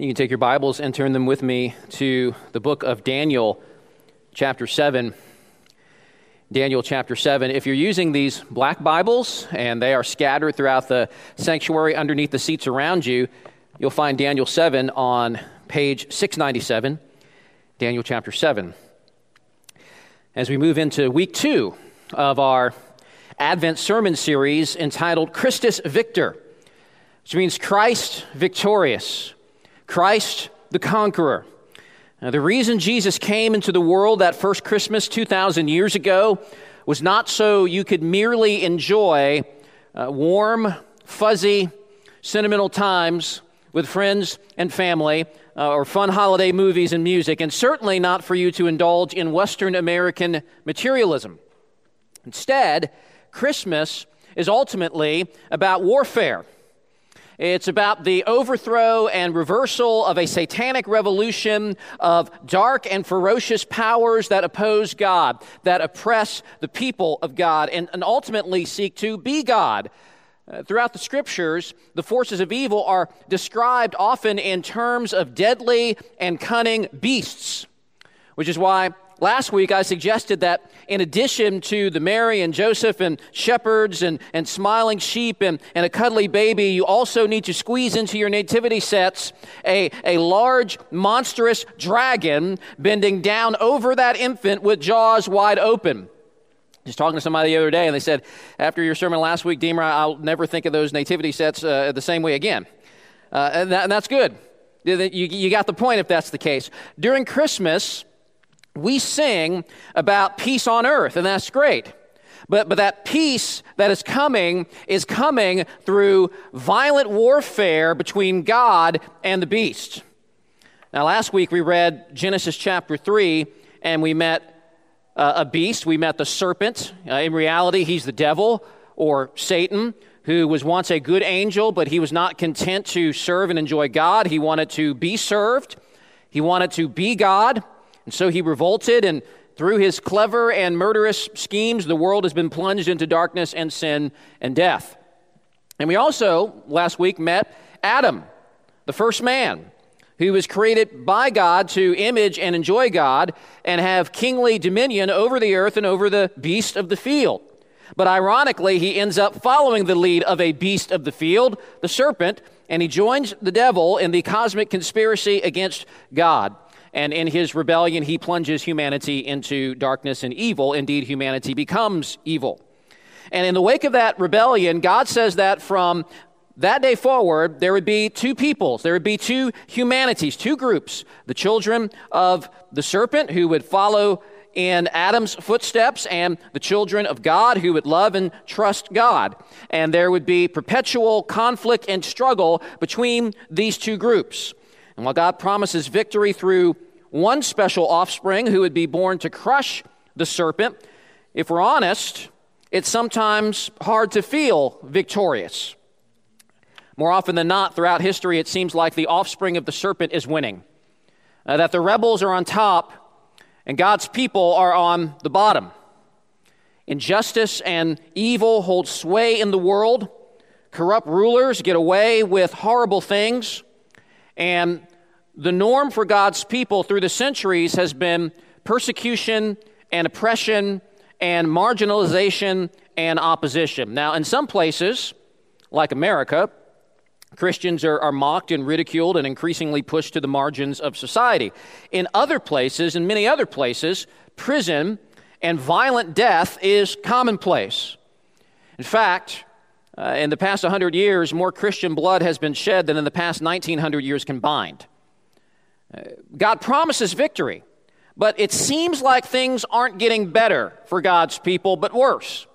You can take your Bibles and turn them with me to the book of Daniel, chapter 7. Daniel chapter 7. If you're using these black Bibles and they are scattered throughout the sanctuary underneath the seats around you, you'll find Daniel 7 on page 697. Daniel chapter 7. As we move into week two of our Advent sermon series entitled Christus Victor, which means Christ victorious. Christ the conqueror. Now, the reason Jesus came into the world that first Christmas 2,000 years ago was not so you could merely enjoy uh, warm, fuzzy, sentimental times with friends and family uh, or fun holiday movies and music, and certainly not for you to indulge in Western American materialism. Instead, Christmas is ultimately about warfare. It's about the overthrow and reversal of a satanic revolution of dark and ferocious powers that oppose God, that oppress the people of God, and, and ultimately seek to be God. Uh, throughout the scriptures, the forces of evil are described often in terms of deadly and cunning beasts, which is why Last week, I suggested that in addition to the Mary and Joseph and shepherds and, and smiling sheep and, and a cuddly baby, you also need to squeeze into your nativity sets a, a large, monstrous dragon bending down over that infant with jaws wide open. Just talking to somebody the other day, and they said, After your sermon last week, Deemer, I'll never think of those nativity sets uh, the same way again. Uh, and, that, and that's good. You, you got the point if that's the case. During Christmas, we sing about peace on earth, and that's great. But, but that peace that is coming is coming through violent warfare between God and the beast. Now, last week we read Genesis chapter 3, and we met uh, a beast. We met the serpent. Uh, in reality, he's the devil or Satan, who was once a good angel, but he was not content to serve and enjoy God. He wanted to be served, he wanted to be God. And so he revolted, and through his clever and murderous schemes, the world has been plunged into darkness and sin and death. And we also, last week, met Adam, the first man, who was created by God to image and enjoy God and have kingly dominion over the earth and over the beast of the field. But ironically, he ends up following the lead of a beast of the field, the serpent, and he joins the devil in the cosmic conspiracy against God. And in his rebellion, he plunges humanity into darkness and evil. Indeed, humanity becomes evil. And in the wake of that rebellion, God says that from that day forward, there would be two peoples, there would be two humanities, two groups the children of the serpent who would follow in Adam's footsteps, and the children of God who would love and trust God. And there would be perpetual conflict and struggle between these two groups. And while God promises victory through one special offspring who would be born to crush the serpent, if we're honest, it's sometimes hard to feel victorious. More often than not, throughout history, it seems like the offspring of the serpent is winning, uh, that the rebels are on top and God's people are on the bottom. Injustice and evil hold sway in the world. Corrupt rulers get away with horrible things. And the norm for God's people through the centuries has been persecution and oppression and marginalization and opposition. Now, in some places, like America, Christians are, are, mocked and ridiculed and increasingly pushed to the margins of society. In other places, in many other places, prison and violent death is commonplace. In fact, uh, in the past 100 years, more Christian blood has been shed than in the past 1900 years combined. God promises victory, but it seems like things aren't getting better for God's people, but worse.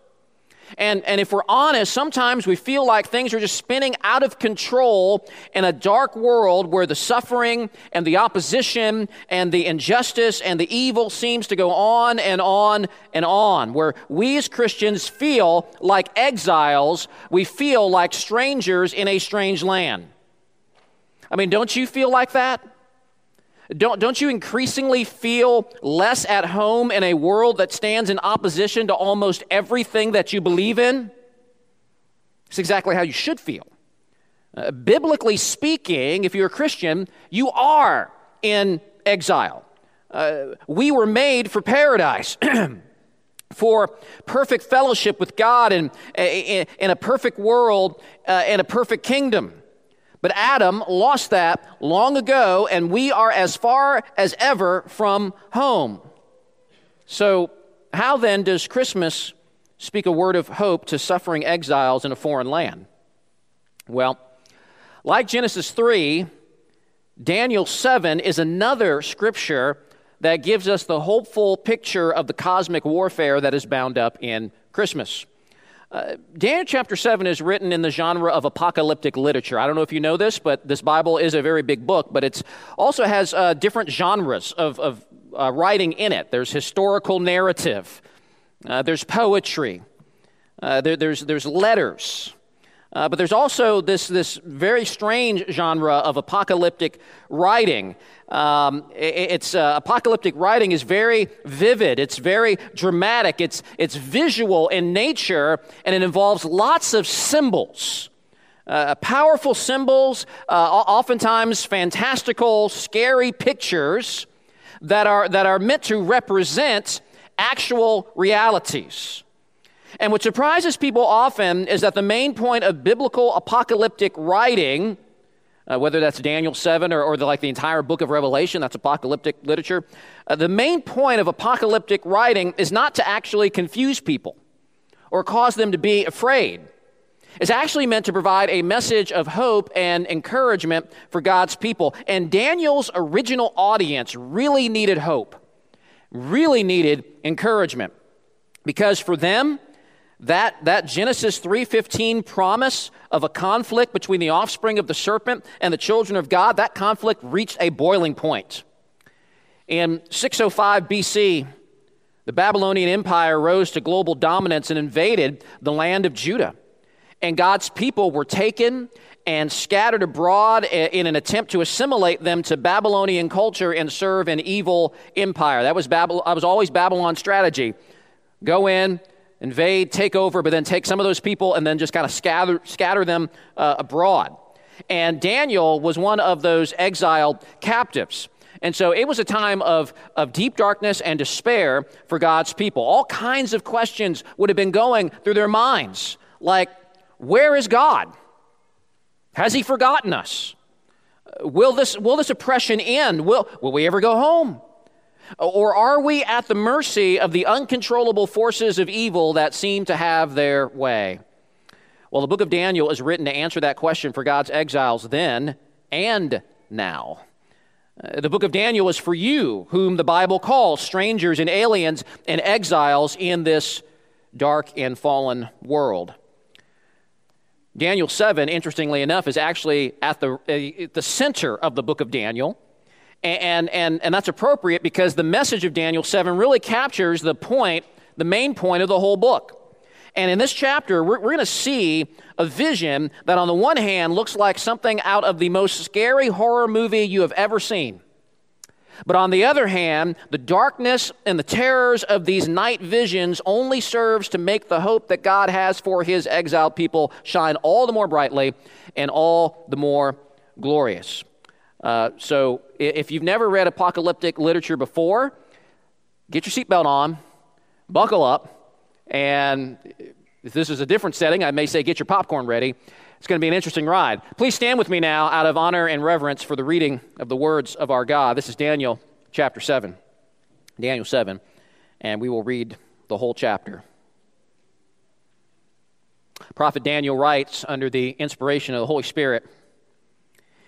And, and if we're honest, sometimes we feel like things are just spinning out of control in a dark world where the suffering and the opposition and the injustice and the evil seems to go on and on and on. Where we as Christians feel like exiles, we feel like strangers in a strange land. I mean, don't you feel like that? Don't, don't you increasingly feel less at home in a world that stands in opposition to almost everything that you believe in? It's exactly how you should feel. Uh, biblically speaking, if you're a Christian, you are in exile. Uh, we were made for paradise. for perfect fellowship with God and in, a perfect world uh, and a perfect kingdom. But Adam lost that long ago, and we are as far as ever from home. So, how then does Christmas speak a word of hope to suffering exiles in a foreign land? Well, like Genesis 3, Daniel 7 is another scripture that gives us the hopeful picture of the cosmic warfare that is bound up in Christmas. Uh, Daniel chapter 7 is written in the genre of apocalyptic literature. I don't know if you know this, but this Bible is a very big book, but it also has uh, different genres of, of uh, writing in it. There's historical narrative, uh, there's poetry, uh, there, there's, there's letters. Uh, but there's also this, this very strange genre of apocalyptic writing. Um, it, it's uh, apocalyptic writing is very vivid. It's very dramatic. It's it's visual in nature, and it involves lots of symbols. Uh, powerful symbols, uh, oftentimes fantastical, scary pictures that are, that are meant to represent actual realities. And what surprises people often is that the main point of biblical apocalyptic writing, uh, whether that's Daniel 7 or, or the, like the entire book of Revelation, that's apocalyptic literature, uh, the main point of apocalyptic writing is not to actually confuse people or cause them to be afraid. It's actually meant to provide a message of hope and encouragement for God's people. And Daniel's original audience really needed hope, really needed encouragement. Because for them, that, that Genesis 3:15 promise of a conflict between the offspring of the serpent and the children of God, that conflict reached a boiling point. In 605 BC, the Babylonian Empire rose to global dominance and invaded the land of Judah. And God's people were taken and scattered abroad in an attempt to assimilate them to Babylonian culture and serve an evil empire. That was, Babylon, that was always Babylon's strategy. Go in, invade, take over, but then take some of those people and then just kind of scatter, scatter them uh, abroad. And Daniel was one of those exiled captives. And so it was a time of, of deep darkness and despair for God's people. All kinds of questions would have been going through their minds, like, where is God? Has he forgotten us? Will this, will this oppression end? Will, will we ever go home? Or are we at the mercy of the uncontrollable forces of evil that seem to have their way? Well, the book of Daniel is written to answer that question for God's exiles then and now. Uh, the book of Daniel is for you, whom the Bible calls strangers and aliens and exiles in this dark and fallen world. Daniel 7, interestingly enough, is actually at the, uh, the center of the book of Daniel. And, and, and that's appropriate because the message of Daniel 7 really captures the point, the main point of the whole book. And in this chapter, we're, we're going to see a vision that, on the one hand, looks like something out of the most scary horror movie you have ever seen. But on the other hand, the darkness and the terrors of these night visions only serves to make the hope that God has for his exiled people shine all the more brightly and all the more glorious. Uh, so if you've never read apocalyptic literature before, get your seatbelt on, buckle up, and if this is a different setting, I may say get your popcorn ready. It's going to be an interesting ride. Please stand with me now out of honor and reverence for the reading of the words of our God. This is Daniel chapter 7. Daniel 7, and we will read the whole chapter. Prophet Daniel writes under the inspiration of the Holy Spirit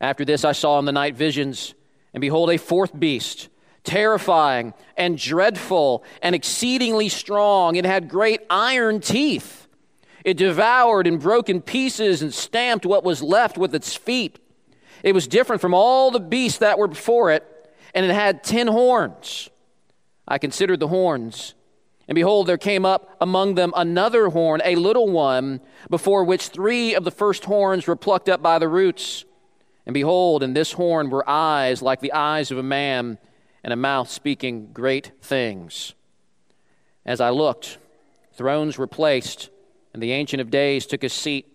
After this, I saw in the night visions, and behold, a fourth beast, terrifying and dreadful and exceedingly strong. It had great iron teeth it devoured and broke in pieces and stamped what was left with its feet. It was different from all the beasts that were before it, and it had ten horns. I considered the horns, and behold, there came up among them another horn, a little one, before which three of the first horns were plucked up by the roots. And behold, in this horn were eyes like the eyes of a man, and a mouth speaking great things. As I looked, thrones were placed and the Ancient of Days took his seat.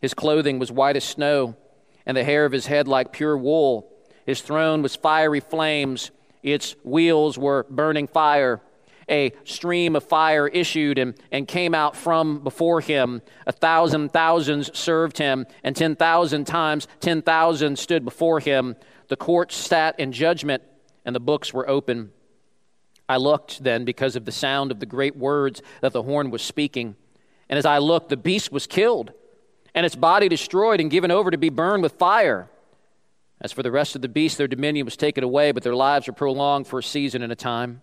His clothing was white as snow, and the hair of his head like pure wool. His throne was fiery flames, its wheels were burning fire. A stream of fire issued and, and came out from before him. A thousand thousands served him, and ten thousand times ten thousand stood before him. The court sat in judgment, and the books were open. I looked then because of the sound of the great words that the horn was speaking. And as I looked, the beast was killed, and its body destroyed and given over to be burned with fire. As for the rest of the beasts, their dominion was taken away, but their lives were prolonged for a season and a time.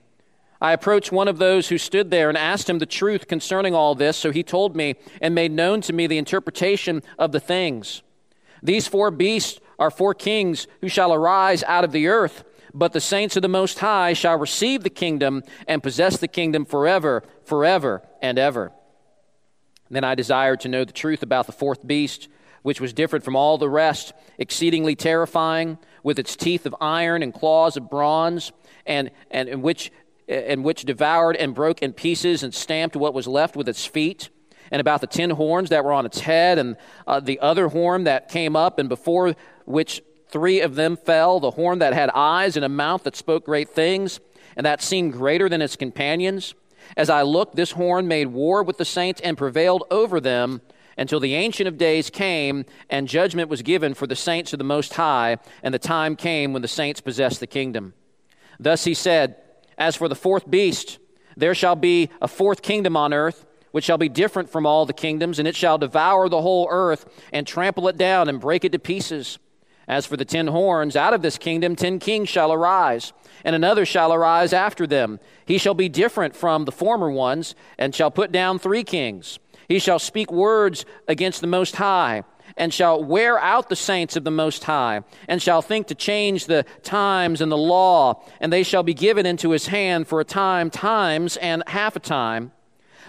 I approached one of those who stood there and asked him the truth concerning all this, so he told me and made known to me the interpretation of the things. These four beasts are four kings who shall arise out of the earth, but the saints of the Most High shall receive the kingdom and possess the kingdom forever, forever, and ever. Then I desired to know the truth about the fourth beast, which was different from all the rest, exceedingly terrifying, with its teeth of iron and claws of bronze, and, and, and which, and which devoured and broke in pieces and stamped what was left with its feet and about the ten horns that were on its head, and uh, the other horn that came up, and before which three of them fell the horn that had eyes and a mouth that spoke great things, and that seemed greater than its companions. As I looked, this horn made war with the saints and prevailed over them until the Ancient of Days came and judgment was given for the saints of the Most High, and the time came when the saints possessed the kingdom. Thus he said, As for the fourth beast, there shall be a fourth kingdom on earth which shall be different from all the kingdoms, and it shall devour the whole earth and trample it down and break it to pieces. As for the ten horns, out of this kingdom ten kings shall arise, and another shall arise after them. He shall be different from the former ones, and shall put down three kings. He shall speak words against the Most High, and shall wear out the saints of the Most High, and shall think to change the times and the law, and they shall be given into his hand for a time, times, and half a time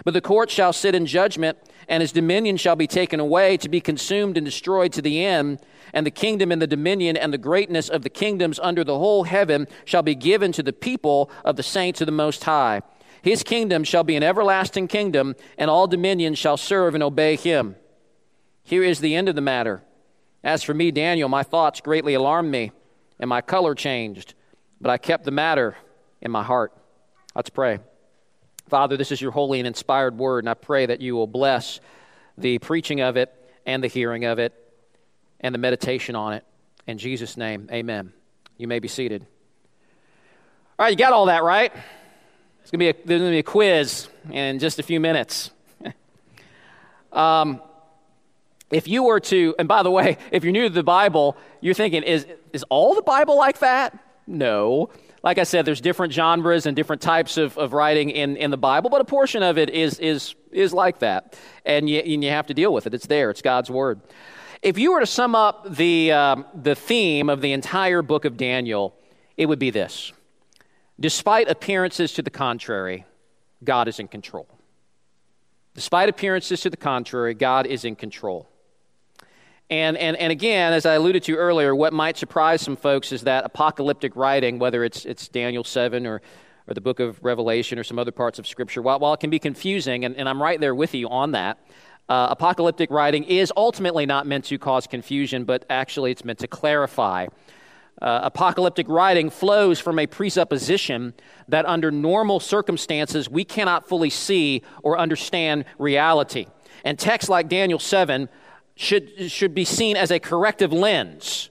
but the court shall sit in judgment, and his dominion shall be taken away to be consumed and destroyed to the end. And the kingdom and the dominion and the greatness of the kingdoms under the whole heaven shall be given to the people of the saints of the Most High. His kingdom shall be an everlasting kingdom, and all dominions shall serve and obey him. Here is the end of the matter. As for me, Daniel, my thoughts greatly alarmed me, and my color changed, but I kept the matter in my heart. Let's pray. Father, this is your holy and inspired word, and I pray that you will bless the preaching of it and the hearing of it and the meditation on it. In Jesus' name, amen. You may be seated. All right, you got all that, right? It's gonna be a, there's going to be a quiz in just a few minutes. um, if you were to, and by the way, if you're new to the Bible, you're thinking, is, is all the Bible like that? No like I said, there's different genres and different types of, of writing in, in the Bible, but a portion of it is, is, is like that. And you, and you have to deal with it. It's there, it's God's Word. If you were to sum up the, um, the theme of the entire book of Daniel, it would be this Despite appearances to the contrary, God is in control. Despite appearances to the contrary, God is in control. And, and, and again, as I alluded to earlier, what might surprise some folks is that apocalyptic writing, whether it's, it's Daniel 7 or, or the book of Revelation or some other parts of Scripture, while, while it can be confusing, and, and I'm right there with you on that, uh, apocalyptic writing is ultimately not meant to cause confusion, but actually it's meant to clarify. Uh, apocalyptic writing flows from a presupposition that under normal circumstances we cannot fully see or understand reality. And texts like Daniel 7 should, should be seen as a corrective lens.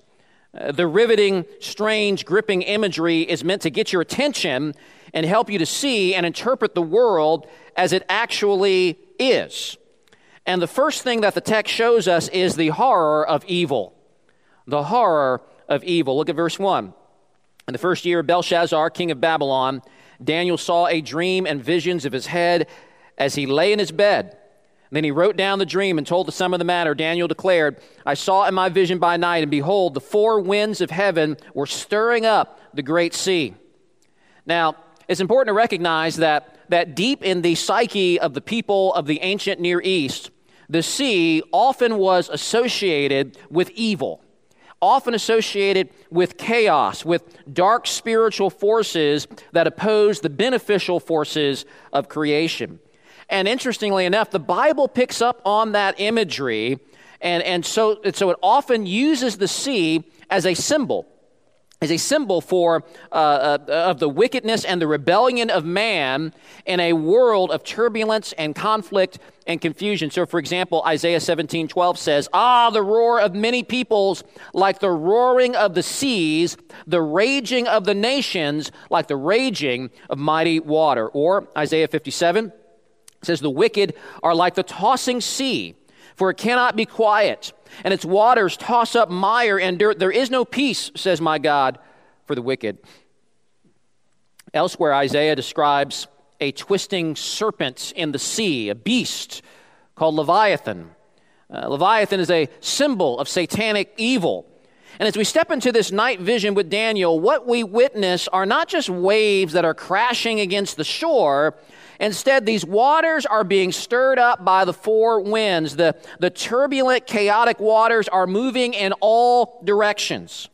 Uh, the riveting, strange, gripping imagery is meant to get your attention and help you to see and interpret the world as it actually is. And the first thing that the text shows us is the horror of evil. The horror of evil. Look at verse 1. In the first year of Belshazzar, king of Babylon, Daniel saw a dream and visions of his head as he lay in his bed. Then he wrote down the dream and told the sum of the matter. Daniel declared, I saw in my vision by night, and behold, the four winds of heaven were stirring up the great sea. Now, it's important to recognize that, that deep in the psyche of the people of the ancient Near East, the sea often was associated with evil, often associated with chaos, with dark spiritual forces that oppose the beneficial forces of creation. And interestingly enough, the Bible picks up on that imagery, and, and so, so it often uses the sea as a symbol as a symbol for uh, uh, of the wickedness and the rebellion of man in a world of turbulence and conflict and confusion. So, for example, Isaiah 17 12 says, Ah, the roar of many peoples, like the roaring of the seas, the raging of the nations, like the raging of mighty water. Or Isaiah 57 says, The wicked are like the tossing sea, for it cannot be quiet, and its waters toss up mire and dirt. There is no peace, says my God, for the wicked. Elsewhere, Isaiah describes a twisting serpent in the sea, a beast called Leviathan. Uh, Leviathan is a symbol of satanic evil. And as we step into this night vision with Daniel, what we witness are not just waves that are crashing against the shore, Instead, these waters are being stirred up by the four winds. The, the turbulent, chaotic waters are moving in all directions.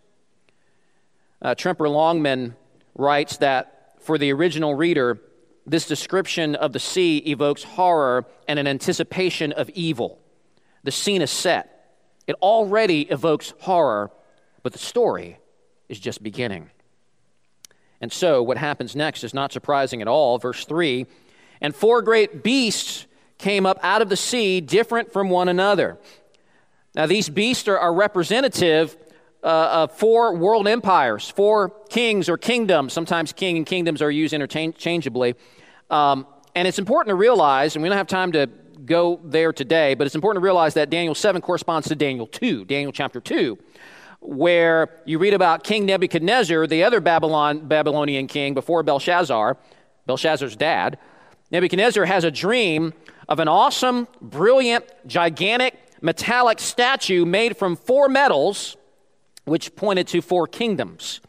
Uh, Tremper Longman writes that for the original reader, this description of the sea evokes horror and an anticipation of evil. The scene is set. It already evokes horror, but the story is just beginning. And so, what happens next is not surprising at all. Verse 3 and four great beasts came up out of the sea, different from one another. Now, these beasts are, are representative uh, of four world empires, four kings or kingdoms. Sometimes king and kingdoms are used interchangeably. Um, and it's important to realize, and we don't have time to go there today, but it's important to realize that Daniel 7 corresponds to Daniel 2, Daniel chapter 2, where you read about King Nebuchadnezzar, the other Babylon, Babylonian king before Belshazzar, Belshazzar's dad. Nebuchadnezzar has a dream of an awesome, brilliant, gigantic, metallic statue made from four metals, which pointed to four kingdoms.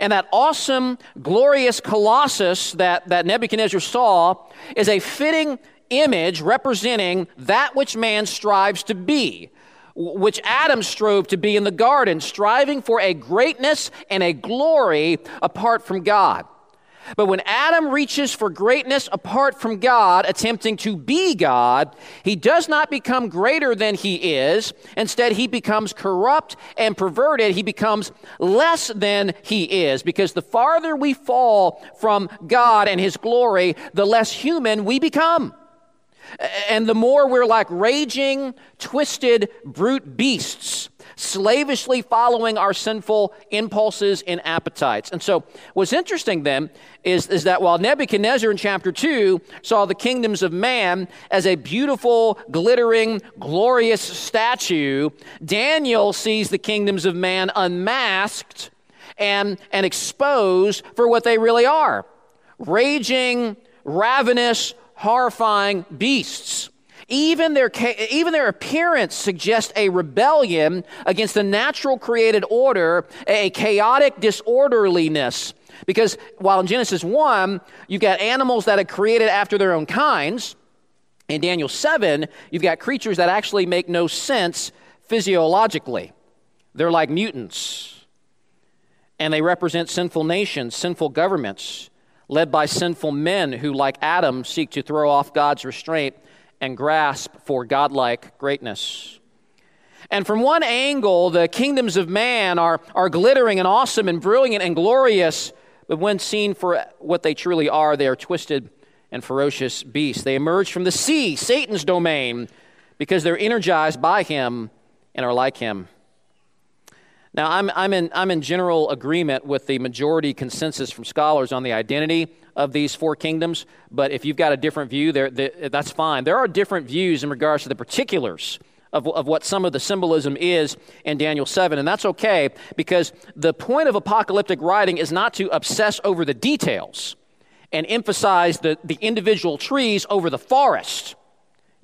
And that awesome, glorious colossus that, that Nebuchadnezzar saw is a fitting image representing that which man strives to be, which Adam strove to be in the garden, striving for a greatness and a glory apart from God. But when Adam reaches for greatness apart from God, attempting to be God, he does not become greater than he is. Instead, he becomes corrupt and perverted. He becomes less than he is. Because the farther we fall from God and his glory, the less human we become. And the more we're like raging, twisted, brute beasts slavishly following our sinful impulses and appetites. And so, what's interesting then is, is that while Nebuchadnezzar in chapter 2 saw the kingdoms of man as a beautiful, glittering, glorious statue, Daniel sees the kingdoms of man unmasked and, and exposed for what they really are raging, ravenous, horrifying beasts. Even their, even their appearance suggests a rebellion against the natural created order, a chaotic disorderliness. Because while in Genesis 1, you've got animals that are created after their own kinds, In Daniel 7, you've got creatures that actually make no sense physiologically. They're like mutants, and they represent sinful nations, sinful governments, led by sinful men who, like Adam, seek to throw off God's restraint and grasp for godlike greatness. And from one angle, the kingdoms of man are, are glittering and awesome and brilliant and glorious, but when seen for what they truly are, they are twisted and ferocious beasts. They emerge from the sea, Satan's domain, because they're energized by him and are like him. Now, I'm, I'm, in, I'm in general agreement with the majority consensus from scholars on the identity of these four kingdoms, but if you've got a different view, there, that's fine. There are different views in regards to the particulars of, of what some of the symbolism is in Daniel 7, and that's okay because the point of apocalyptic writing is not to obsess over the details and emphasize the, the individual trees over the forest.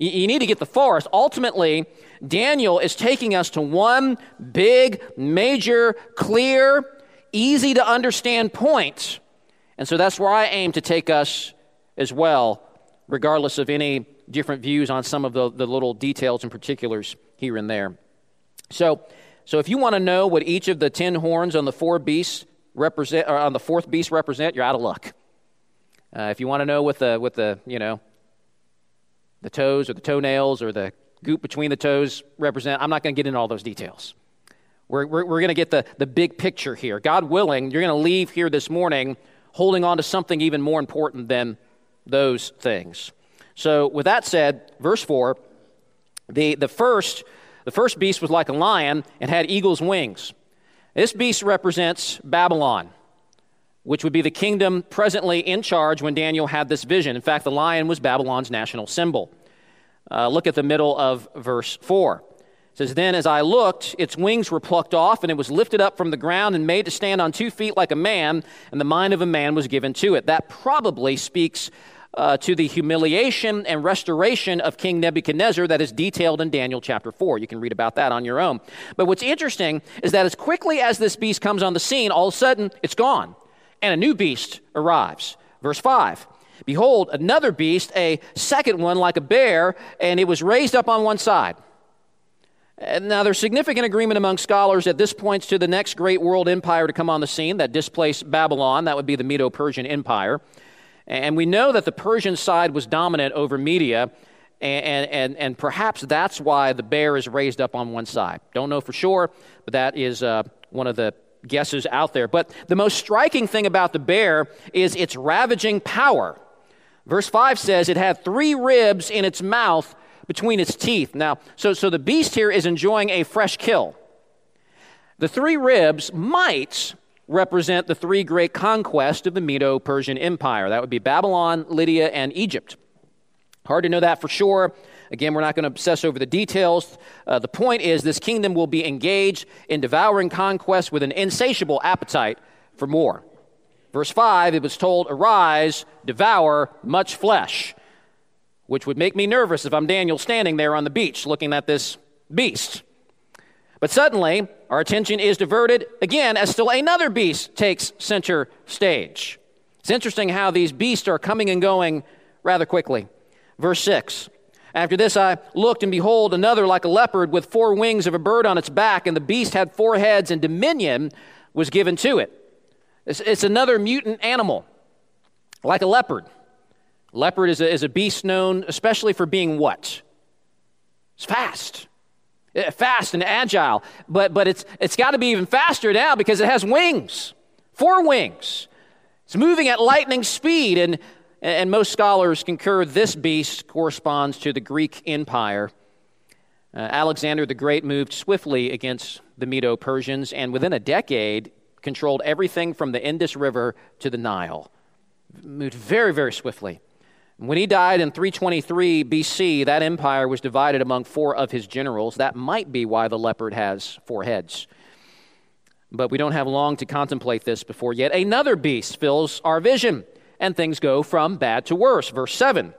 You, you need to get the forest. Ultimately, Daniel is taking us to one big, major, clear, easy to understand point. And so that's where I aim to take us as well, regardless of any different views on some of the, the little details and particulars here and there. So, so if you want to know what each of the ten horns on the four beasts represent, or on the fourth beast represent, you're out of luck. Uh, if you want to know what the, what the, you know, the toes or the toenails or the goop between the toes represent, I'm not going to get into all those details. We're, we're, we're going to get the, the big picture here. God willing, you're going to leave here this morning holding on to something even more important than those things. So, with that said, verse 4, the, the, first, the first beast was like a lion and had eagle's wings. This beast represents Babylon, which would be the kingdom presently in charge when Daniel had this vision. In fact, the lion was Babylon's national symbol. Uh, look at the middle of verse 4. It says, Then as I looked, its wings were plucked off, and it was lifted up from the ground and made to stand on two feet like a man, and the mind of a man was given to it. That probably speaks uh, to the humiliation and restoration of King Nebuchadnezzar that is detailed in Daniel chapter 4. You can read about that on your own. But what's interesting is that as quickly as this beast comes on the scene, all of a sudden it's gone, and a new beast arrives. Verse 5. Behold, another beast, a second one like a bear, and it was raised up on one side. Now, there's significant agreement among scholars that this points to the next great world empire to come on the scene that displaced Babylon. That would be the Medo Persian Empire. And we know that the Persian side was dominant over Media, and, and, and perhaps that's why the bear is raised up on one side. Don't know for sure, but that is uh, one of the guesses out there. But the most striking thing about the bear is its ravaging power. Verse 5 says it had three ribs in its mouth between its teeth. Now, so, so the beast here is enjoying a fresh kill. The three ribs might represent the three great conquests of the Medo Persian Empire. That would be Babylon, Lydia, and Egypt. Hard to know that for sure. Again, we're not going to obsess over the details. Uh, the point is, this kingdom will be engaged in devouring conquest with an insatiable appetite for more. Verse 5, it was told, Arise, devour much flesh, which would make me nervous if I'm Daniel standing there on the beach looking at this beast. But suddenly, our attention is diverted again as still another beast takes center stage. It's interesting how these beasts are coming and going rather quickly. Verse 6 After this, I looked, and behold, another like a leopard with four wings of a bird on its back, and the beast had four heads, and dominion was given to it. It's, it's another mutant animal, like a leopard. Leopard is a, is a beast known especially for being what? It's fast. Eh, fast and agile, but, but it's, it's got to be even faster now because it has wings, four wings. It's moving at lightning speed, and, and most scholars concur this beast corresponds to the Greek Empire. Uh, Alexander the Great moved swiftly against the Medo Persians, and within a decade, controlled everything from the Indus River to the Nile. Moved very, very swiftly. When he died in 323 BC, that empire was divided among four of his generals. That might be why the leopard has four heads. But we don't have long to contemplate this before yet another beast fills our vision, and things go from bad to worse. Verse 7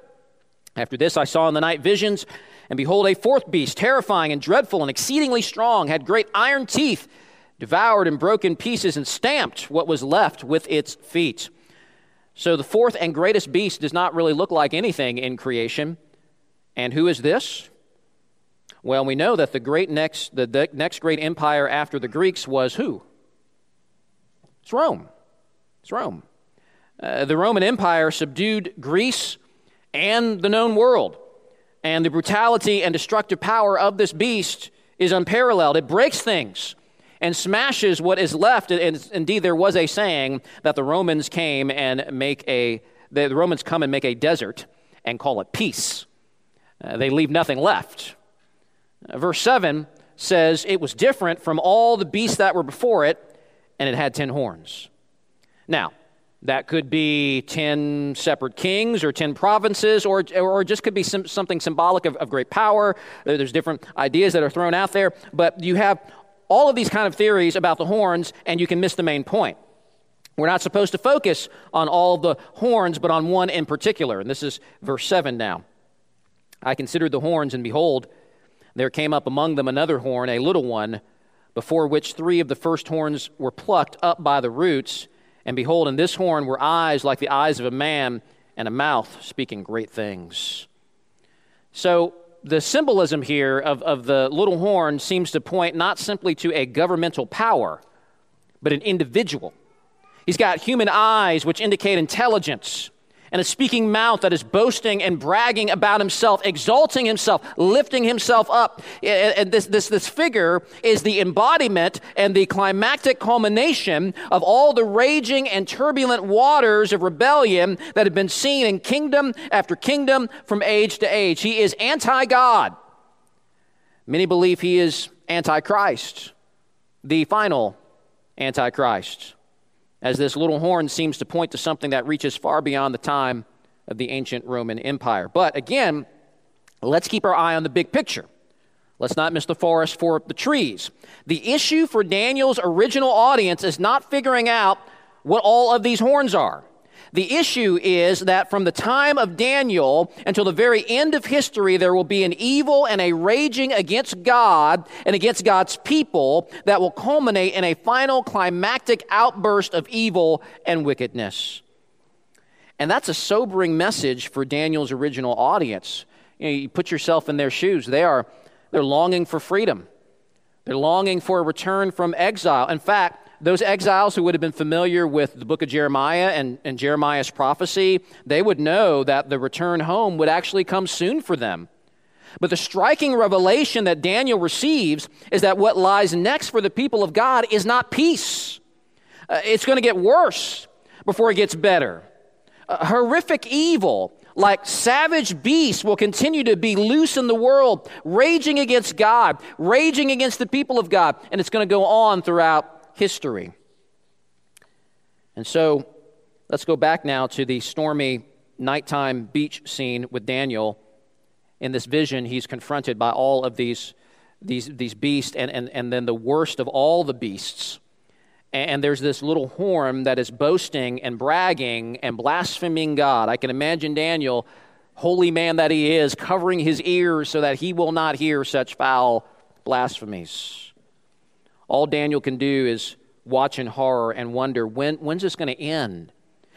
After this, I saw in the night visions, and behold, a fourth beast, terrifying and dreadful and exceedingly strong, had great iron teeth, devoured and broke in pieces, and stamped what was left with its feet. So the fourth and greatest beast does not really look like anything in creation. And who is this? Well, we know that the great next the, the next great empire after the Greeks was who? It's Rome. It's Rome. Uh, the Roman Empire subdued Greece and the known world. And the brutality and destructive power of this beast is unparalleled. It breaks things and smashes what is left. And indeed, there was a saying that the Romans came and make a, the Romans come and make a desert and call it peace. Uh, they leave nothing left. Uh, verse 7 says, It was different from all the beasts that were before it, and it had ten horns. Now, that could be 10 separate kings or 10 provinces, or, or just could be some, something symbolic of, of great power. There's different ideas that are thrown out there, but you have all of these kind of theories about the horns, and you can miss the main point. We're not supposed to focus on all the horns, but on one in particular. And this is verse 7 now. I considered the horns, and behold, there came up among them another horn, a little one, before which three of the first horns were plucked up by the roots. And behold, in this horn were eyes like the eyes of a man, and a mouth speaking great things. So, the symbolism here of, of the little horn seems to point not simply to a governmental power, but an individual. He's got human eyes, which indicate intelligence and a speaking mouth that is boasting and bragging about himself, exalting himself, lifting himself up. And this, this, this figure is the embodiment and the climactic culmination of all the raging and turbulent waters of rebellion that have been seen in kingdom after kingdom from age to age. He is anti God. Many believe he is antichrist, the final antichrist as this little horn seems to point to something that reaches far beyond the time of the ancient Roman Empire. But again, let's keep our eye on the big picture. Let's not miss the forest for the trees. The issue for Daniel's original audience is not figuring out what all of these horns are. The issue is that from the time of Daniel until the very end of history, there will be an evil and a raging against God and against God's people that will culminate in a final climactic outburst of evil and wickedness. And that's a sobering message for Daniel's original audience. You, know, you put yourself in their shoes. They are they're longing for freedom. They're longing for a return from exile. In fact, those exiles who would have been familiar with the book of Jeremiah and, and Jeremiah's prophecy, they would know that the return home would actually come soon for them. But the striking revelation that Daniel receives is that what lies next for the people of God is not peace. Uh, it's going to get worse before it gets better. Uh, horrific evil, like savage beasts, will continue to be loose in the world, raging against God, raging against the people of God, and it's going to go on throughout history. And so let's go back now to the stormy nighttime beach scene with Daniel. In this vision, he's confronted by all of these, these, these beasts, and, and, and then the worst of all the beasts. And there's this little horn that is boasting and bragging and blaspheming God. I can imagine Daniel, holy man that he is, covering his ears so that he will not hear such foul blasphemies. All Daniel can do is watch in horror and wonder when, when's this going to end?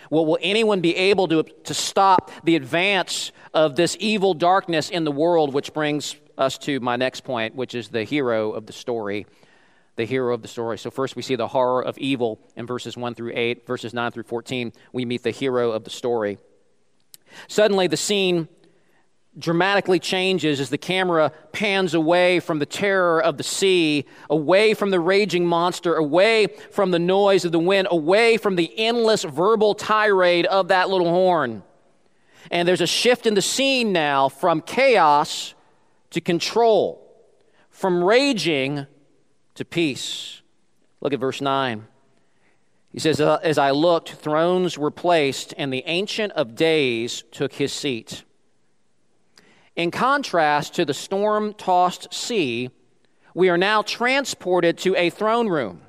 Well, will anyone be able to, to stop the advance of this evil darkness in the world? Which brings us to my next point, which is the hero of the story. The hero of the story. So, first we see the horror of evil in verses 1 through 8. Verses 9 through 14, we meet the hero of the story. Suddenly, the scene dramatically changes as the camera pans away from the terror of the sea, away from the raging monster, away from the noise of the wind, away from the endless verbal tirade of that little horn. And there's a shift in the scene now from chaos to control, from raging to peace. Look at verse 9. He says, uh, As I looked, thrones were placed, and the Ancient of Days took his seat. In contrast to the storm tossed sea, we are now transported to a throne room.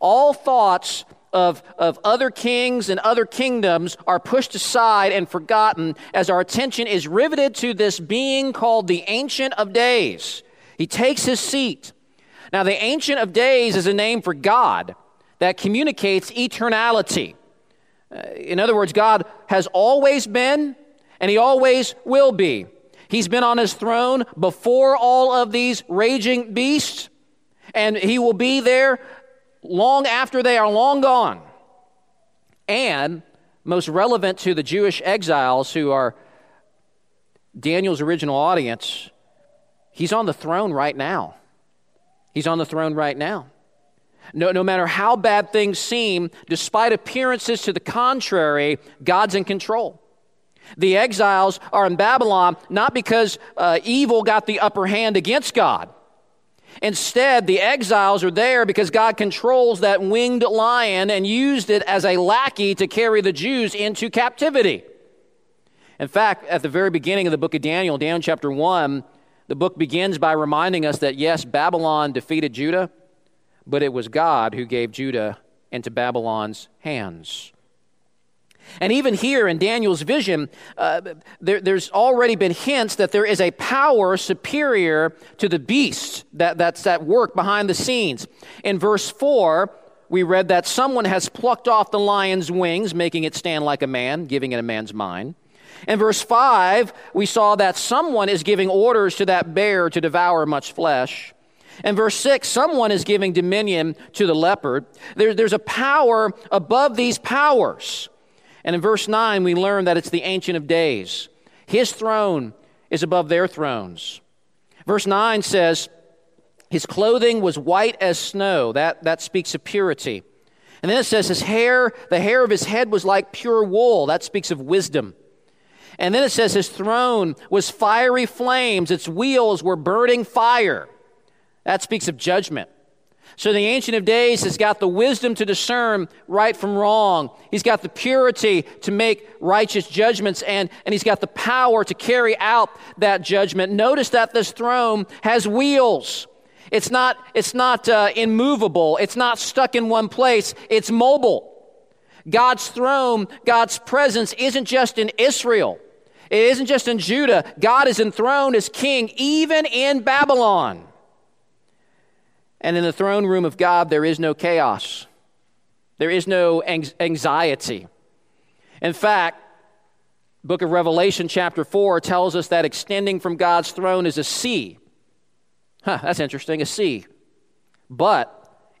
All thoughts of, of other kings and other kingdoms are pushed aside and forgotten as our attention is riveted to this being called the Ancient of Days. He takes his seat. Now, the Ancient of Days is a name for God that communicates eternality. Uh, in other words, God has always been and he always will be. He's been on his throne before all of these raging beasts, and he will be there long after they are long gone. And most relevant to the Jewish exiles who are Daniel's original audience, he's on the throne right now. He's on the throne right now. No, no matter how bad things seem, despite appearances to the contrary, God's in control. The exiles are in Babylon not because uh, evil got the upper hand against God. Instead, the exiles are there because God controls that winged lion and used it as a lackey to carry the Jews into captivity. In fact, at the very beginning of the book of Daniel, Daniel chapter 1, the book begins by reminding us that yes, Babylon defeated Judah, but it was God who gave Judah into Babylon's hands. And even here in Daniel's vision, uh, there, there's already been hints that there is a power superior to the beast that, that's at work behind the scenes. In verse 4, we read that someone has plucked off the lion's wings, making it stand like a man, giving it a man's mind. In verse 5, we saw that someone is giving orders to that bear to devour much flesh. In verse 6, someone is giving dominion to the leopard. There, there's a power above these powers. And in verse 9, we learn that it's the Ancient of Days. His throne is above their thrones. Verse 9 says, His clothing was white as snow. That, that speaks of purity. And then it says, His hair, the hair of his head was like pure wool. That speaks of wisdom. And then it says, His throne was fiery flames, its wheels were burning fire. That speaks of judgment. So the Ancient of Days has got the wisdom to discern right from wrong. He's got the purity to make righteous judgments, and, and he's got the power to carry out that judgment. Notice that this throne has wheels. It's not, it's not uh, immovable, it's not stuck in one place, it's mobile. God's throne, God's presence isn't just in Israel. It isn't just in Judah. God is enthroned as king even in Babylon. And in the throne room of God, there is no chaos, there is no anxiety. In fact, book of Revelation, chapter 4, tells us that extending from God's throne is a sea. Huh, that's interesting, a sea. But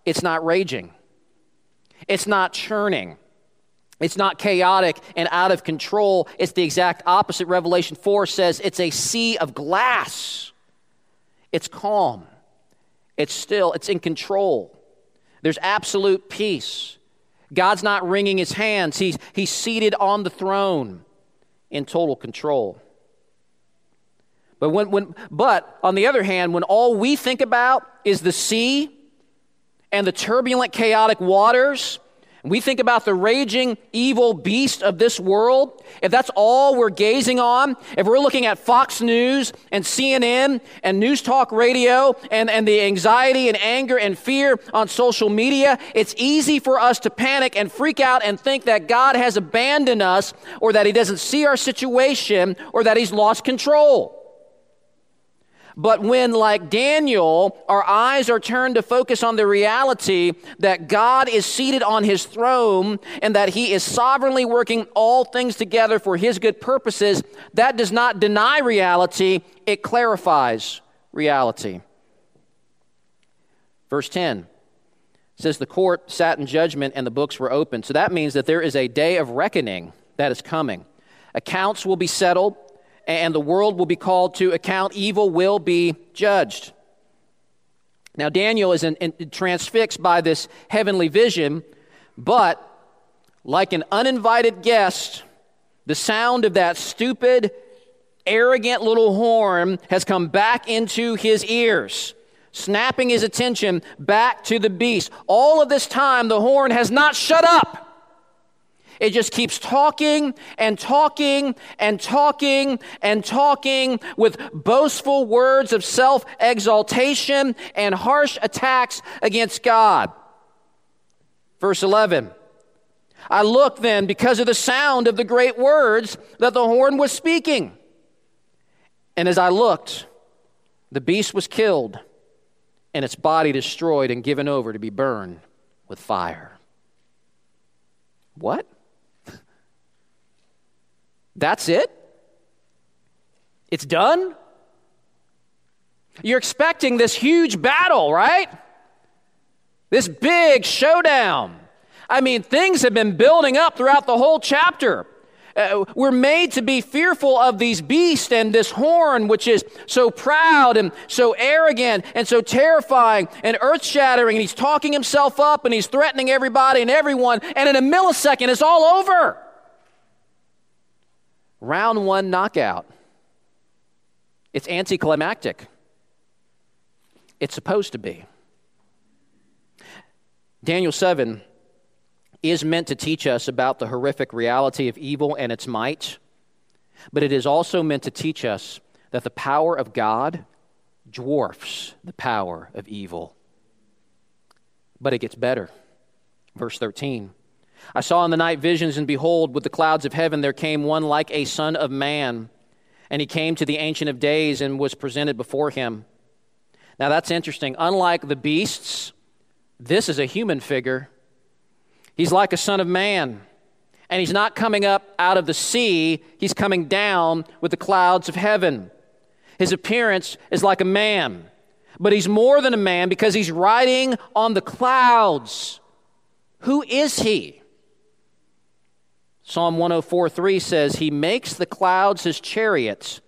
it's not raging, it's not churning. It's not chaotic and out of control. It's the exact opposite. Revelation 4 says it's a sea of glass. It's calm. It's still, it's in control. There's absolute peace. God's not wringing his hands, he's, he's seated on the throne in total control. But, when, when, but on the other hand, when all we think about is the sea and the turbulent, chaotic waters, we think about the raging evil beast of this world, if that's all we're gazing on, if we're looking at Fox News and CNN and News Talk Radio and, and the anxiety and anger and fear on social media, it's easy for us to panic and freak out and think that God has abandoned us or that He doesn't see our situation or that He's lost control. But when, like Daniel, our eyes are turned to focus on the reality that God is seated on his throne and that he is sovereignly working all things together for his good purposes, that does not deny reality, it clarifies reality. Verse 10 says, The court sat in judgment and the books were opened. So that means that there is a day of reckoning that is coming. Accounts will be settled and the world will be called to account. Evil will be judged. Now, Daniel is in, in, transfixed by this heavenly vision, but like an uninvited guest, the sound of that stupid, arrogant little horn has come back into his ears, snapping his attention back to the beast. All of this time, the horn has not shut up. It just keeps talking and talking and talking and talking with boastful words of self exaltation and harsh attacks against God. Verse 11 I looked then because of the sound of the great words that the horn was speaking. And as I looked, the beast was killed and its body destroyed and given over to be burned with fire. What? That's it? It's done? You're expecting this huge battle, right? This big showdown. I mean, things have been building up throughout the whole chapter. Uh, we're made to be fearful of these beasts and this horn, which is so proud and so arrogant and so terrifying and earth shattering. And he's talking himself up and he's threatening everybody and everyone. And in a millisecond, it's all over. Round one knockout. It's anticlimactic. It's supposed to be. Daniel 7 is meant to teach us about the horrific reality of evil and its might, but it is also meant to teach us that the power of God dwarfs the power of evil. But it gets better. Verse 13 I saw in the night visions, and behold, with the clouds of heaven there came one like a son of man. And he came to the Ancient of Days and was presented before him. Now that's interesting. Unlike the beasts, this is a human figure. He's like a son of man. And he's not coming up out of the sea, he's coming down with the clouds of heaven. His appearance is like a man, but he's more than a man because he's riding on the clouds. Who is he? Psalm 104 3 says, He makes the clouds his chariots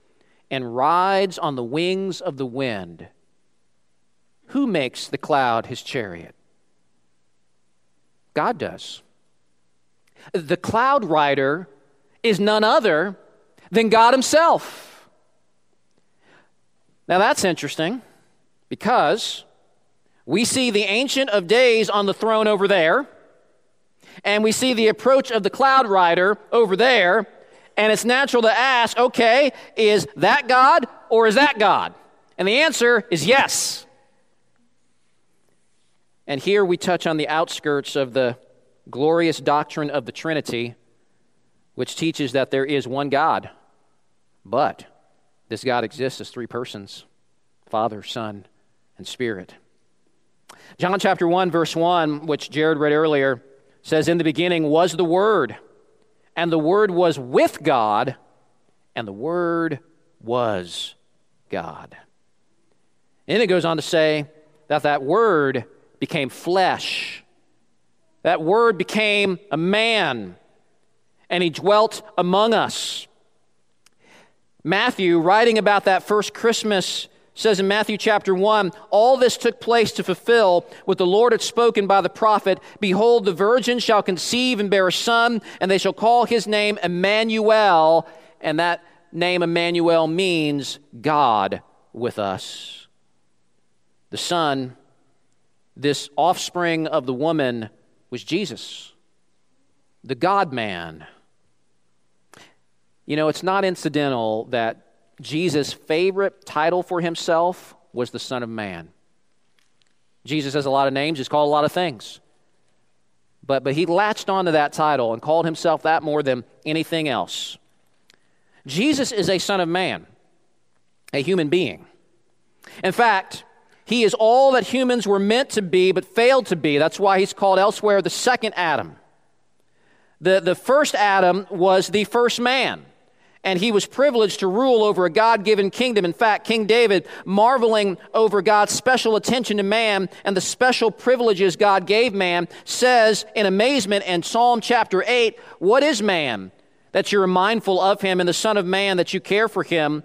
and rides on the wings of the wind. Who makes the cloud his chariot? God does. The cloud rider is none other than God Himself. Now that's interesting because we see the Ancient of Days on the throne over there, and we see the approach of the cloud rider over there, and it's natural to ask okay, is that God or is that God? And the answer is yes. And here we touch on the outskirts of the glorious doctrine of the Trinity, which teaches that there is one God, but this God exists as three persons Father, Son, and Spirit. John chapter 1, verse 1, which Jared read earlier, says, In the beginning was the Word, and the Word was with God, and the Word was God. And it goes on to say that that Word became flesh. That word became a man, and he dwelt among us. Matthew, writing about that first Christmas, says in Matthew chapter 1 All this took place to fulfill what the Lord had spoken by the prophet Behold, the virgin shall conceive and bear a son, and they shall call his name Emmanuel. And that name Emmanuel means God with us. The Son this offspring of the woman was Jesus, the God man. You know, it's not incidental that Jesus' favorite title for himself was the Son of Man. Jesus has a lot of names, he's called a lot of things. But, but he latched onto that title and called himself that more than anything else. Jesus is a Son of Man, a human being. In fact, he is all that humans were meant to be but failed to be. That's why he's called elsewhere the second Adam. The, the first Adam was the first man, and he was privileged to rule over a God given kingdom. In fact, King David, marveling over God's special attention to man and the special privileges God gave man, says in amazement in Psalm chapter 8 What is man that you're mindful of him, and the Son of Man that you care for him?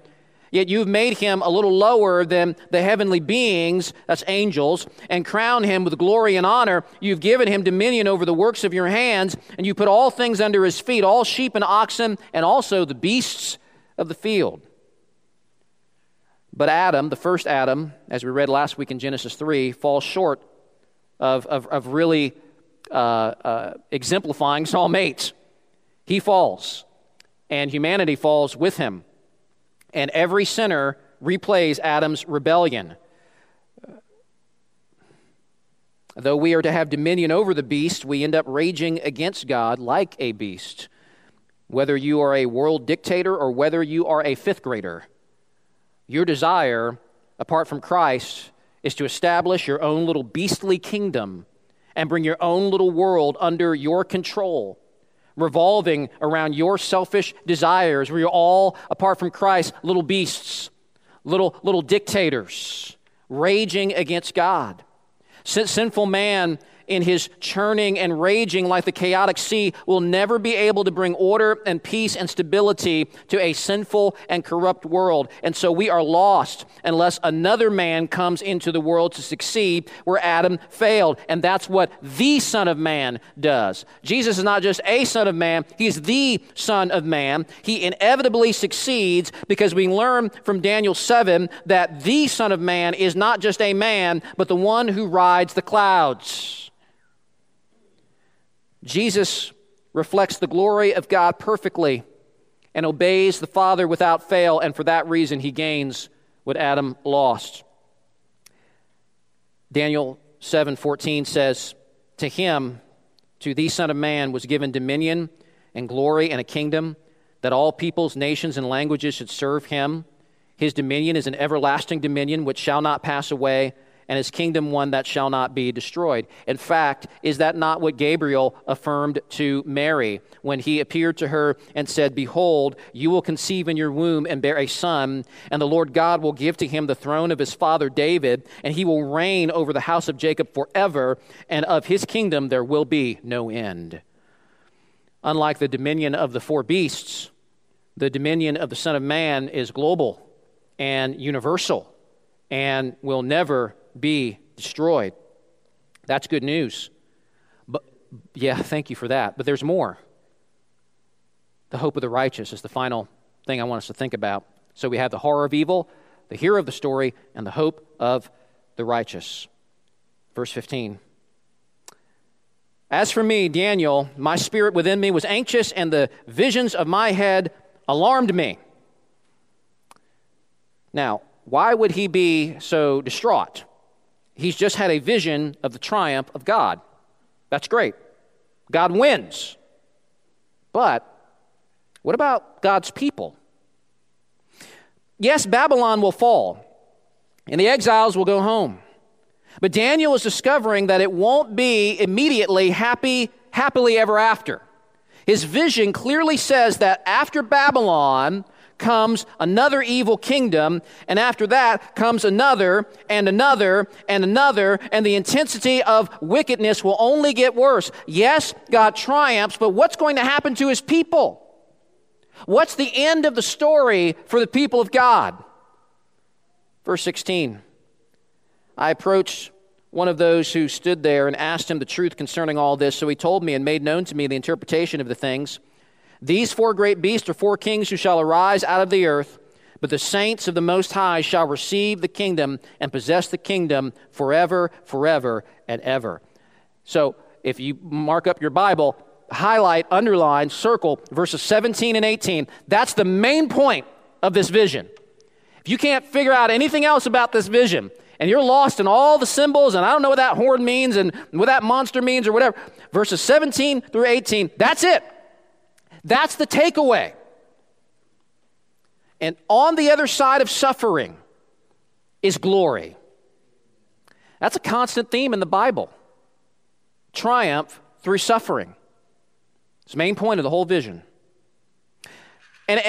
Yet you've made him a little lower than the heavenly beings, that's angels, and crowned him with glory and honor. You've given him dominion over the works of your hands, and you put all things under his feet, all sheep and oxen, and also the beasts of the field. But Adam, the first Adam, as we read last week in Genesis 3, falls short of, of, of really uh, uh, exemplifying Psalm 8. He falls, and humanity falls with him and every sinner replays Adam's rebellion. Though we are to have dominion over the beast, we end up raging against God like a beast. Whether you are a world dictator or whether you are a fifth grader, your desire, apart from Christ, is to establish your own little beastly kingdom and bring your own little world under your control revolving around your selfish desires, where you're all, apart from Christ, little beasts, little, little dictators, raging against God. Sinful man in his churning and raging like the chaotic sea will never be able to bring order and peace and stability to a sinful and corrupt world. And so we are lost unless another man comes into the world to succeed where Adam failed. And that's what the Son of Man does. Jesus is not just a Son of Man, he's the Son of Man. He inevitably succeeds because we learn from Daniel 7 that the Son of Man is not just a man, but the one who rides the clouds. Jesus reflects the glory of God perfectly and obeys the Father without fail, and for that reason he gains what Adam lost. Daniel 7:14 says, "To him, to the Son of Man, was given dominion and glory and a kingdom that all peoples, nations, and languages should serve him. His dominion is an everlasting dominion which shall not pass away." And his kingdom one that shall not be destroyed. In fact, is that not what Gabriel affirmed to Mary when he appeared to her and said, Behold, you will conceive in your womb and bear a son, and the Lord God will give to him the throne of his father David, and he will reign over the house of Jacob forever, and of his kingdom there will be no end. Unlike the dominion of the four beasts, the dominion of the Son of Man is global and universal and will never be destroyed. That's good news. But yeah, thank you for that. But there's more. The hope of the righteous is the final thing I want us to think about. So we have the horror of evil, the hero of the story, and the hope of the righteous. Verse 15. As for me, Daniel, my spirit within me was anxious, and the visions of my head alarmed me. Now, why would he be so distraught? He's just had a vision of the triumph of God. That's great. God wins. But what about God's people? Yes, Babylon will fall, and the exiles will go home. But Daniel is discovering that it won't be immediately happy, happily ever after. His vision clearly says that after Babylon, comes another evil kingdom, and after that comes another and another and another, and the intensity of wickedness will only get worse. Yes, God triumphs, but what's going to happen to his people? What's the end of the story for the people of God? Verse 16 I approached one of those who stood there and asked him the truth concerning all this. So he told me and made known to me the interpretation of the things. These four great beasts are four kings who shall arise out of the earth, but the saints of the Most High shall receive the kingdom and possess the kingdom forever, forever, and ever. So if you mark up your Bible, highlight, underline, circle verses 17 and 18. That's the main point of this vision. If you can't figure out anything else about this vision, and you're lost in all the symbols, and I don't know what that horn means and what that monster means or whatever, verses 17 through 18, that's it. That's the takeaway. And on the other side of suffering is glory. That's a constant theme in the Bible triumph through suffering. It's the main point of the whole vision. And,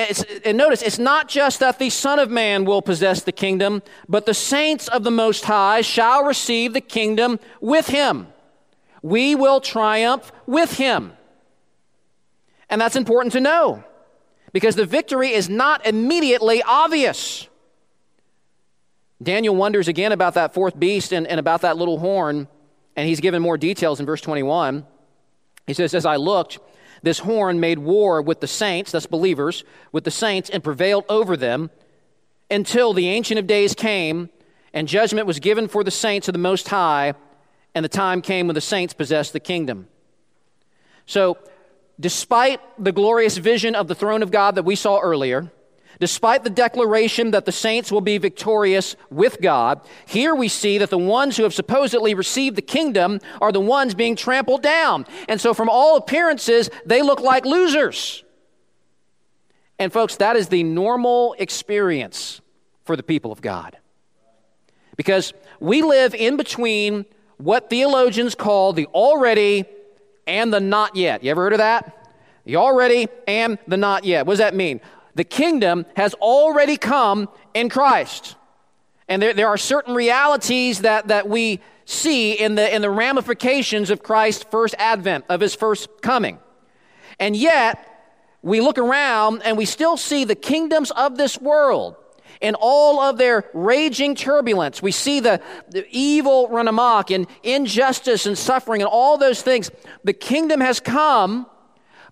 and, notice, it's not just that the Son of Man will possess the kingdom, but the saints of the Most High shall receive the kingdom with him. We will triumph with him. And that's important to know because the victory is not immediately obvious. Daniel wonders again about that fourth beast and, and about that little horn, and he's given more details in verse 21. He says, As I looked, this horn made war with the saints, that's believers, with the saints, and prevailed over them until the Ancient of Days came, and judgment was given for the saints of the Most High, and the time came when the saints possessed the kingdom. So, despite the glorious vision of the throne of God that we saw earlier, despite the declaration that the saints will be victorious with God, here we see that the ones who have supposedly received the kingdom are the ones being trampled down. And so, from all appearances, they look like losers. And, folks, that is the normal experience for the people of God. Because we live in between what theologians call the already and the not yet. You ever heard of that? The already and the not yet. What does that mean? The kingdom has already come in Christ. And there, there are certain realities that, that we see in the, in the ramifications of Christ's first advent, of his first coming. And yet, we look around and we still see the kingdoms of this world in all of their raging turbulence. We see the, the, evil run amok and injustice and suffering and all those things. The kingdom has come,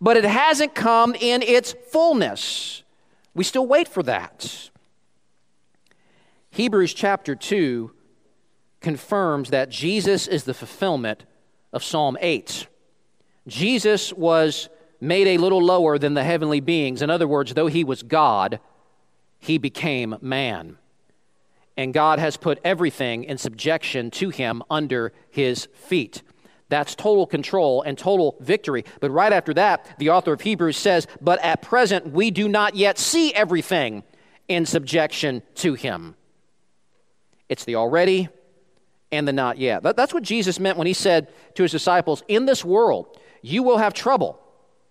but it hasn't come in its fullness. We still wait for that. Hebrews chapter 2 confirms that Jesus is the fulfillment of Psalm 8. Jesus was made a little lower than the heavenly beings. In other words, though he was God, he became man. And God has put everything in subjection to him under his feet. That's total control and total victory. But right after that, the author of Hebrews says, But at present, we do not yet see everything in subjection to him. It's the already and the not yet. That's what Jesus meant when he said to his disciples, In this world, you will have trouble,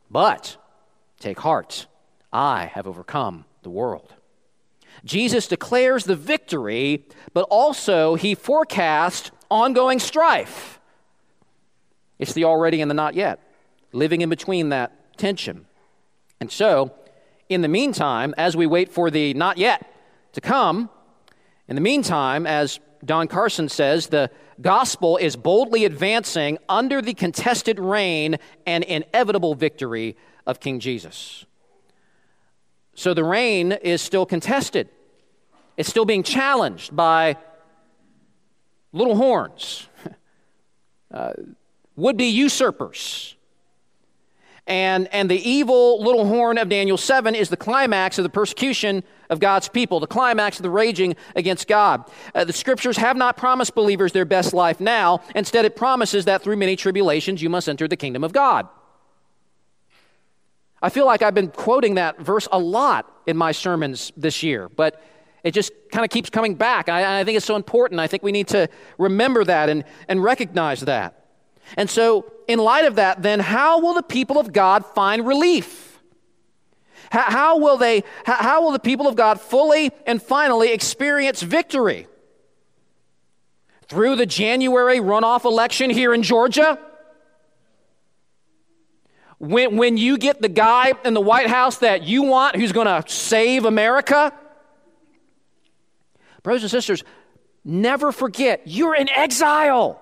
but take heart. I have overcome the world. Jesus declares the victory, but also he forecasts ongoing strife. It's the already and the not yet, living in between that tension. And so, in the meantime, as we wait for the not yet to come, in the meantime, as Don Carson says, the gospel is boldly advancing under the contested reign and inevitable victory of King Jesus. So the reign is still contested. It's still being challenged by little horns, uh, would be usurpers. And, and the evil little horn of Daniel 7 is the climax of the persecution of God's people, the climax of the raging against God. Uh, the scriptures have not promised believers their best life now. Instead, it promises that through many tribulations you must enter the kingdom of God. I feel like I've been quoting that verse a lot in my sermons this year, but it just kind of keeps coming back. I, I, think it's so important. I think we need to remember that and, and recognize that. And so, in light of that, then, how will the people of God find relief? How, how will, they, how, how will the people of God fully and finally experience victory? Through the January runoff election here in Georgia? When, when you get the guy in the White House that you want who's going to save America? Brothers and sisters, never forget you're in exile.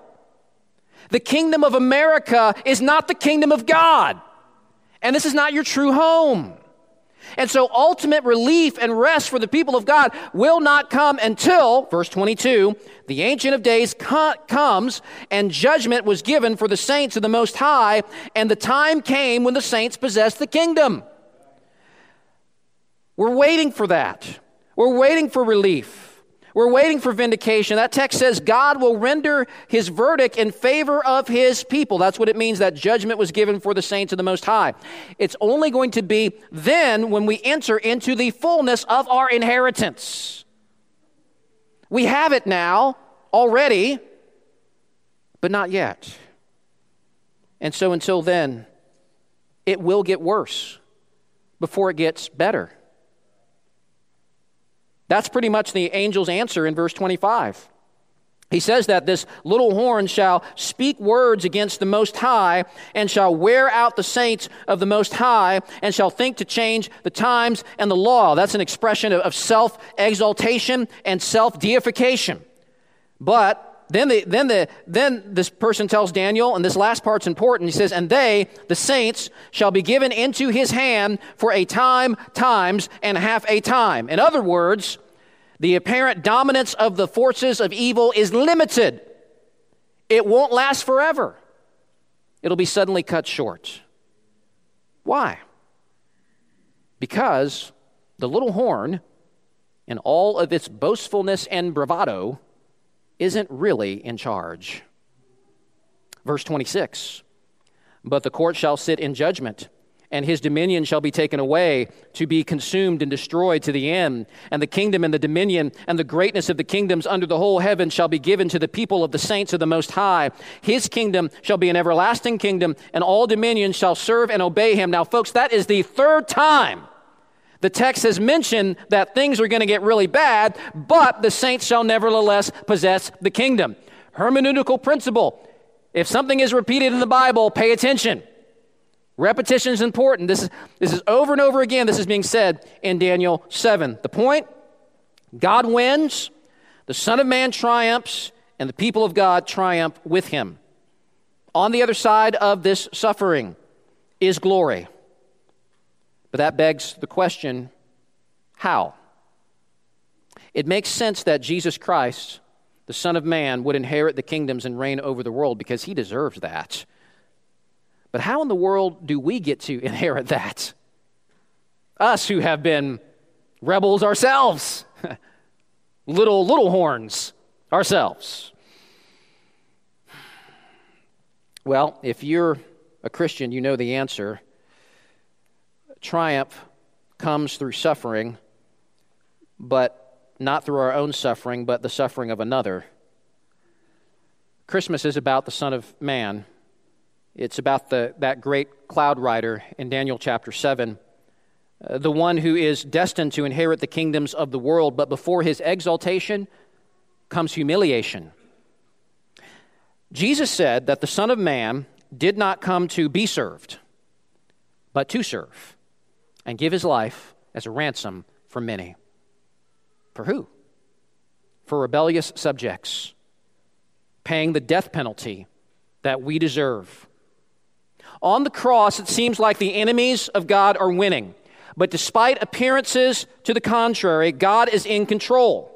The kingdom of America is not the kingdom of God, and this is not your true home. And so, ultimate relief and rest for the people of God will not come until, verse 22, the Ancient of Days co- comes and judgment was given for the saints of the Most High, and the time came when the saints possessed the kingdom. We're waiting for that. We're waiting for relief. We're waiting for vindication. That text says God will render his verdict in favor of his people. That's what it means that judgment was given for the saints of the Most High. It's only going to be then when we enter into the fullness of our inheritance. We have it now already, but not yet. And so until then, it will get worse before it gets better. That's pretty much the angel's answer in verse 25. He says that this little horn shall speak words against the Most High and shall wear out the saints of the Most High and shall think to change the times and the law. That's an expression of, self exaltation and self deification. But then, the, then, the, then this person tells Daniel, and this last part's important. He says, And they, the saints, shall be given into his hand for a time, times, and half a time. In other words, the apparent dominance of the forces of evil is limited. It won't last forever, it'll be suddenly cut short. Why? Because the little horn, in all of its boastfulness and bravado, isn't really in charge. Verse 26 But the court shall sit in judgment, and his dominion shall be taken away to be consumed and destroyed to the end. And the kingdom and the dominion and the greatness of the kingdoms under the whole heaven shall be given to the people of the saints of the Most High. His kingdom shall be an everlasting kingdom, and all dominions shall serve and obey him. Now, folks, that is the third time the text has mentioned that things are going to get really bad, but the saints shall nevertheless possess the kingdom. Hermeneutical principle. If something is repeated in the Bible, pay attention. Repetition is important. This is, this is over and over again. This is being said in Daniel 7. The point God wins, the Son of Man triumphs, and the people of God triumph with him. On the other side of this suffering is glory. But that begs the question how? It makes sense that Jesus Christ, the Son of Man, would inherit the kingdoms and reign over the world because he deserves that. But how in the world do we get to inherit that? Us who have been rebels ourselves, little little horns ourselves. Well, if you're a Christian, you know the answer. Triumph comes through suffering, but not through our own suffering, but the suffering of another. Christmas is about the Son of Man it's about the, that great cloud rider in Daniel chapter 7, uh, the one who is destined to inherit the kingdoms of the world, but before his exaltation comes humiliation. Jesus said that the Son of Man did not come to be served, but to serve and give his life as a ransom for many. For who? For rebellious subjects, paying the death penalty that we deserve on the cross, it seems like the enemies of God are winning. But despite appearances to the contrary, God is in control.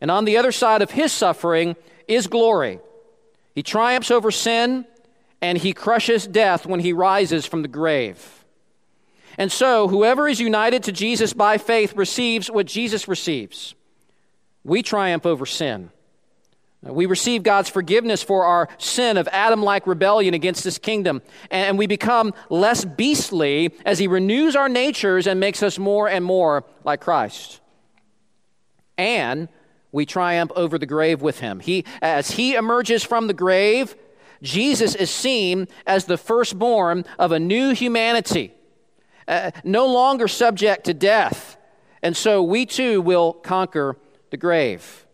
And on the other side of his suffering is glory. He triumphs over sin and he crushes death when he rises from the grave. And so, whoever is united to Jesus by faith receives what Jesus receives. We triumph over sin. We receive God's forgiveness for our sin of Adam like rebellion against his kingdom. And we become less beastly as he renews our natures and makes us more and more like Christ. And we triumph over the grave with him. He, as he emerges from the grave, Jesus is seen as the firstborn of a new humanity, uh, no longer subject to death. And so we too will conquer the grave.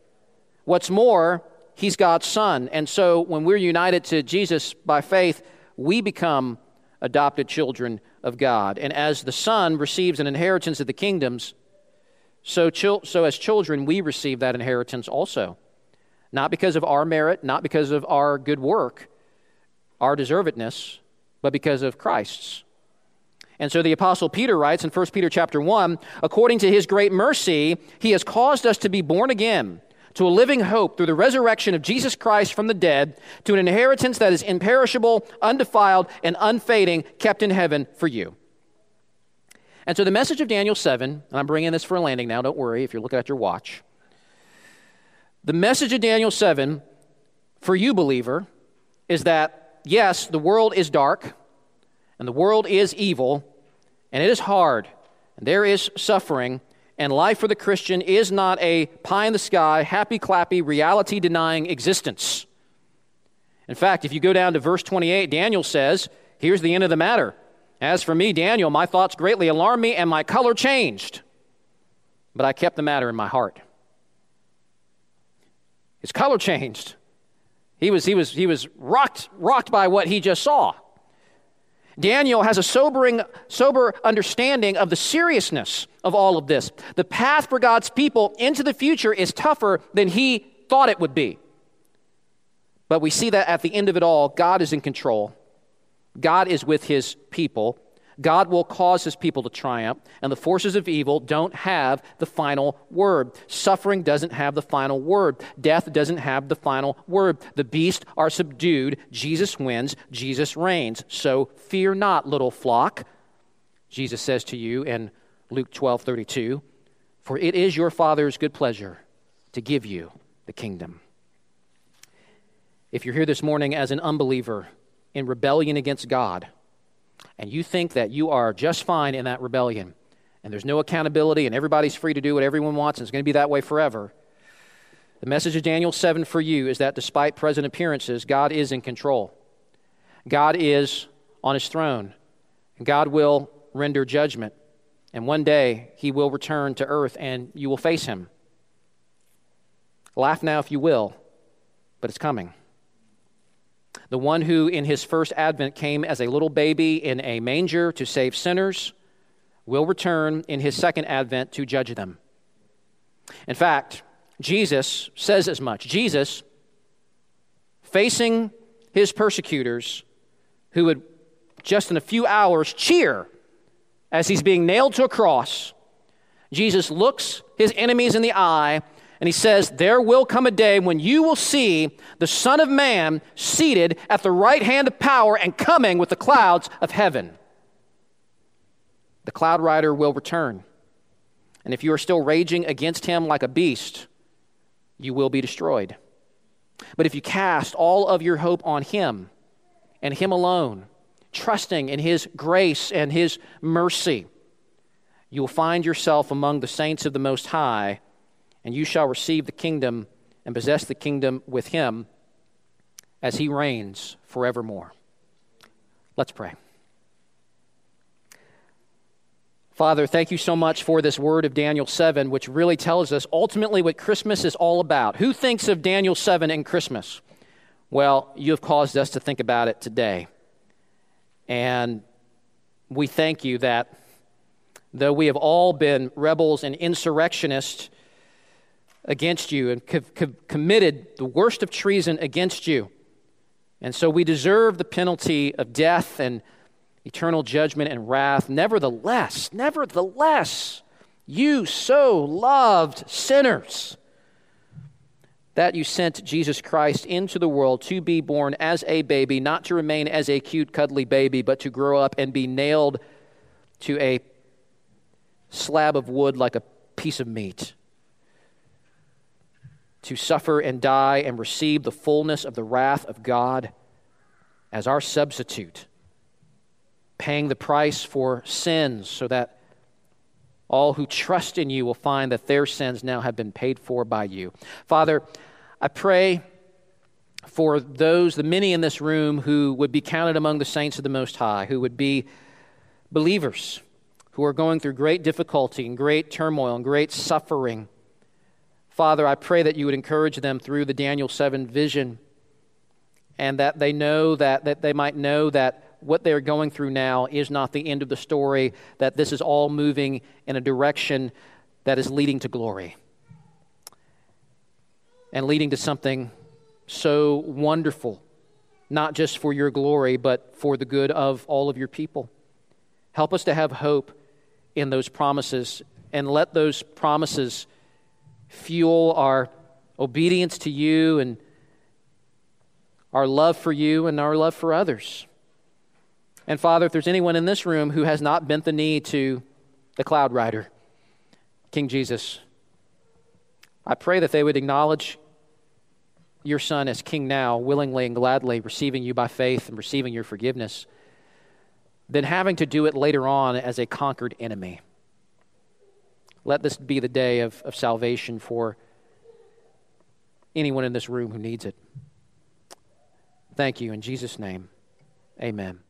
What's more, He's God's Son. And so when we're united to Jesus by faith, we become adopted children of God. And as the Son receives an inheritance of the kingdoms, so, so as children, we receive that inheritance also. Not because of our merit, not because of our good work, our deservedness, but because of Christ's. And so the apostle Peter writes in 1 Peter chapter 1, according to his great mercy, he has caused us to be born again to a living hope through the resurrection of Jesus Christ from the dead, to an inheritance that is imperishable, undefiled, and unfading, kept in heaven for you. And so the message of Daniel 7, and I'm bringing this for a landing now, don't worry if you're looking at your watch. The message of Daniel 7 for you, believer, is that yes, the world is dark, and the world is evil, and it is hard, and there is suffering, and life for the Christian is not a pie in the sky, happy clappy, reality denying existence. In fact, if you go down to verse 28, Daniel says, Here's the end of the matter. As for me, Daniel, my thoughts greatly alarmed me, and my color changed. But I kept the matter in my heart. His color changed. He was, he was, he was rocked, rocked by what he just saw. Daniel has a sobering, sober understanding of the seriousness of all of this. The path for God's people into the future is tougher than he thought it would be. But we see that at the end of it all, God is in control. God is with his people. God will cause his people to triumph, and the forces of evil don't have the final word. Suffering doesn't have the final word. Death doesn't have the final word. The beasts are subdued. Jesus wins. Jesus reigns. So fear not, little flock. Jesus says to you in Luke 12 32, for it is your Father's good pleasure to give you the kingdom. If you're here this morning as an unbeliever in rebellion against God, and you think that you are just fine in that rebellion, and there's no accountability, and everybody's free to do what everyone wants, and it's going to be that way forever, the message of Daniel 7 for you is that despite present appearances, God is in control. God is on his throne. And God will render judgment. And one day he will return to earth and you will face him. Laugh now if you will, but it's coming. The one who in his first advent came as a little baby in a manger to save sinners will return in his second advent to judge them. In fact, Jesus says as much. Jesus, facing his persecutors, who would just in a few hours cheer as he's being nailed to a cross, Jesus looks his enemies in the eye and he says, There will come a day when you will see the Son of Man seated at the right hand of power and coming with the clouds of heaven. The cloud rider will return. And if you are still raging against him like a beast, you will be destroyed. But if you cast all of your hope on Him and Him alone, trusting in His grace and His mercy, you will find yourself among the saints of the Most High, and you shall receive the kingdom and possess the kingdom with Him as He reigns forevermore. Let's pray. Father, thank you so much for this word of Daniel 7, which really tells us ultimately what Christmas is all about. Who thinks of Daniel 7 and Christmas? Well, you have caused us to think about it today. And we thank you that though we have all been rebels and insurrectionists against you and co- co- committed the worst of treason against you, and so we deserve the penalty of death and eternal judgment and wrath. Nevertheless, nevertheless, you so loved sinners that you sent Jesus Christ into the world to be born as a baby, not to remain as a cute, cuddly baby, but to grow up and be nailed to a slab of wood like a piece of meat. To suffer and die and receive the fullness of the wrath of God as our substitute paying the price for sins so that all who trust in you will find that their sins now have been paid for by you. Father, I pray for those, the many in this room who would be counted among the saints of the Most High, who would be believers, who are going through great difficulty and great turmoil and great suffering. Father, I pray that you would encourage them through the Daniel 7 vision and that they know that, that they might know that what they're going through now is not the end of the story, that this is all moving in a direction that is leading to glory and leading to something so wonderful, not just for your glory, but for the good of all of your people. Help us to have hope in those promises and let those promises fuel our obedience to you and our love for you and our love for others. And Father, if there's anyone in this room who has not bent the knee to the cloud rider, King Jesus, I pray that they would acknowledge your Son as King now, willingly and gladly receiving you by faith and receiving your forgiveness, than having to do it later on as a conquered enemy. Let this be the day of, of salvation for anyone in this room who needs it. Thank you. In Jesus' name, amen.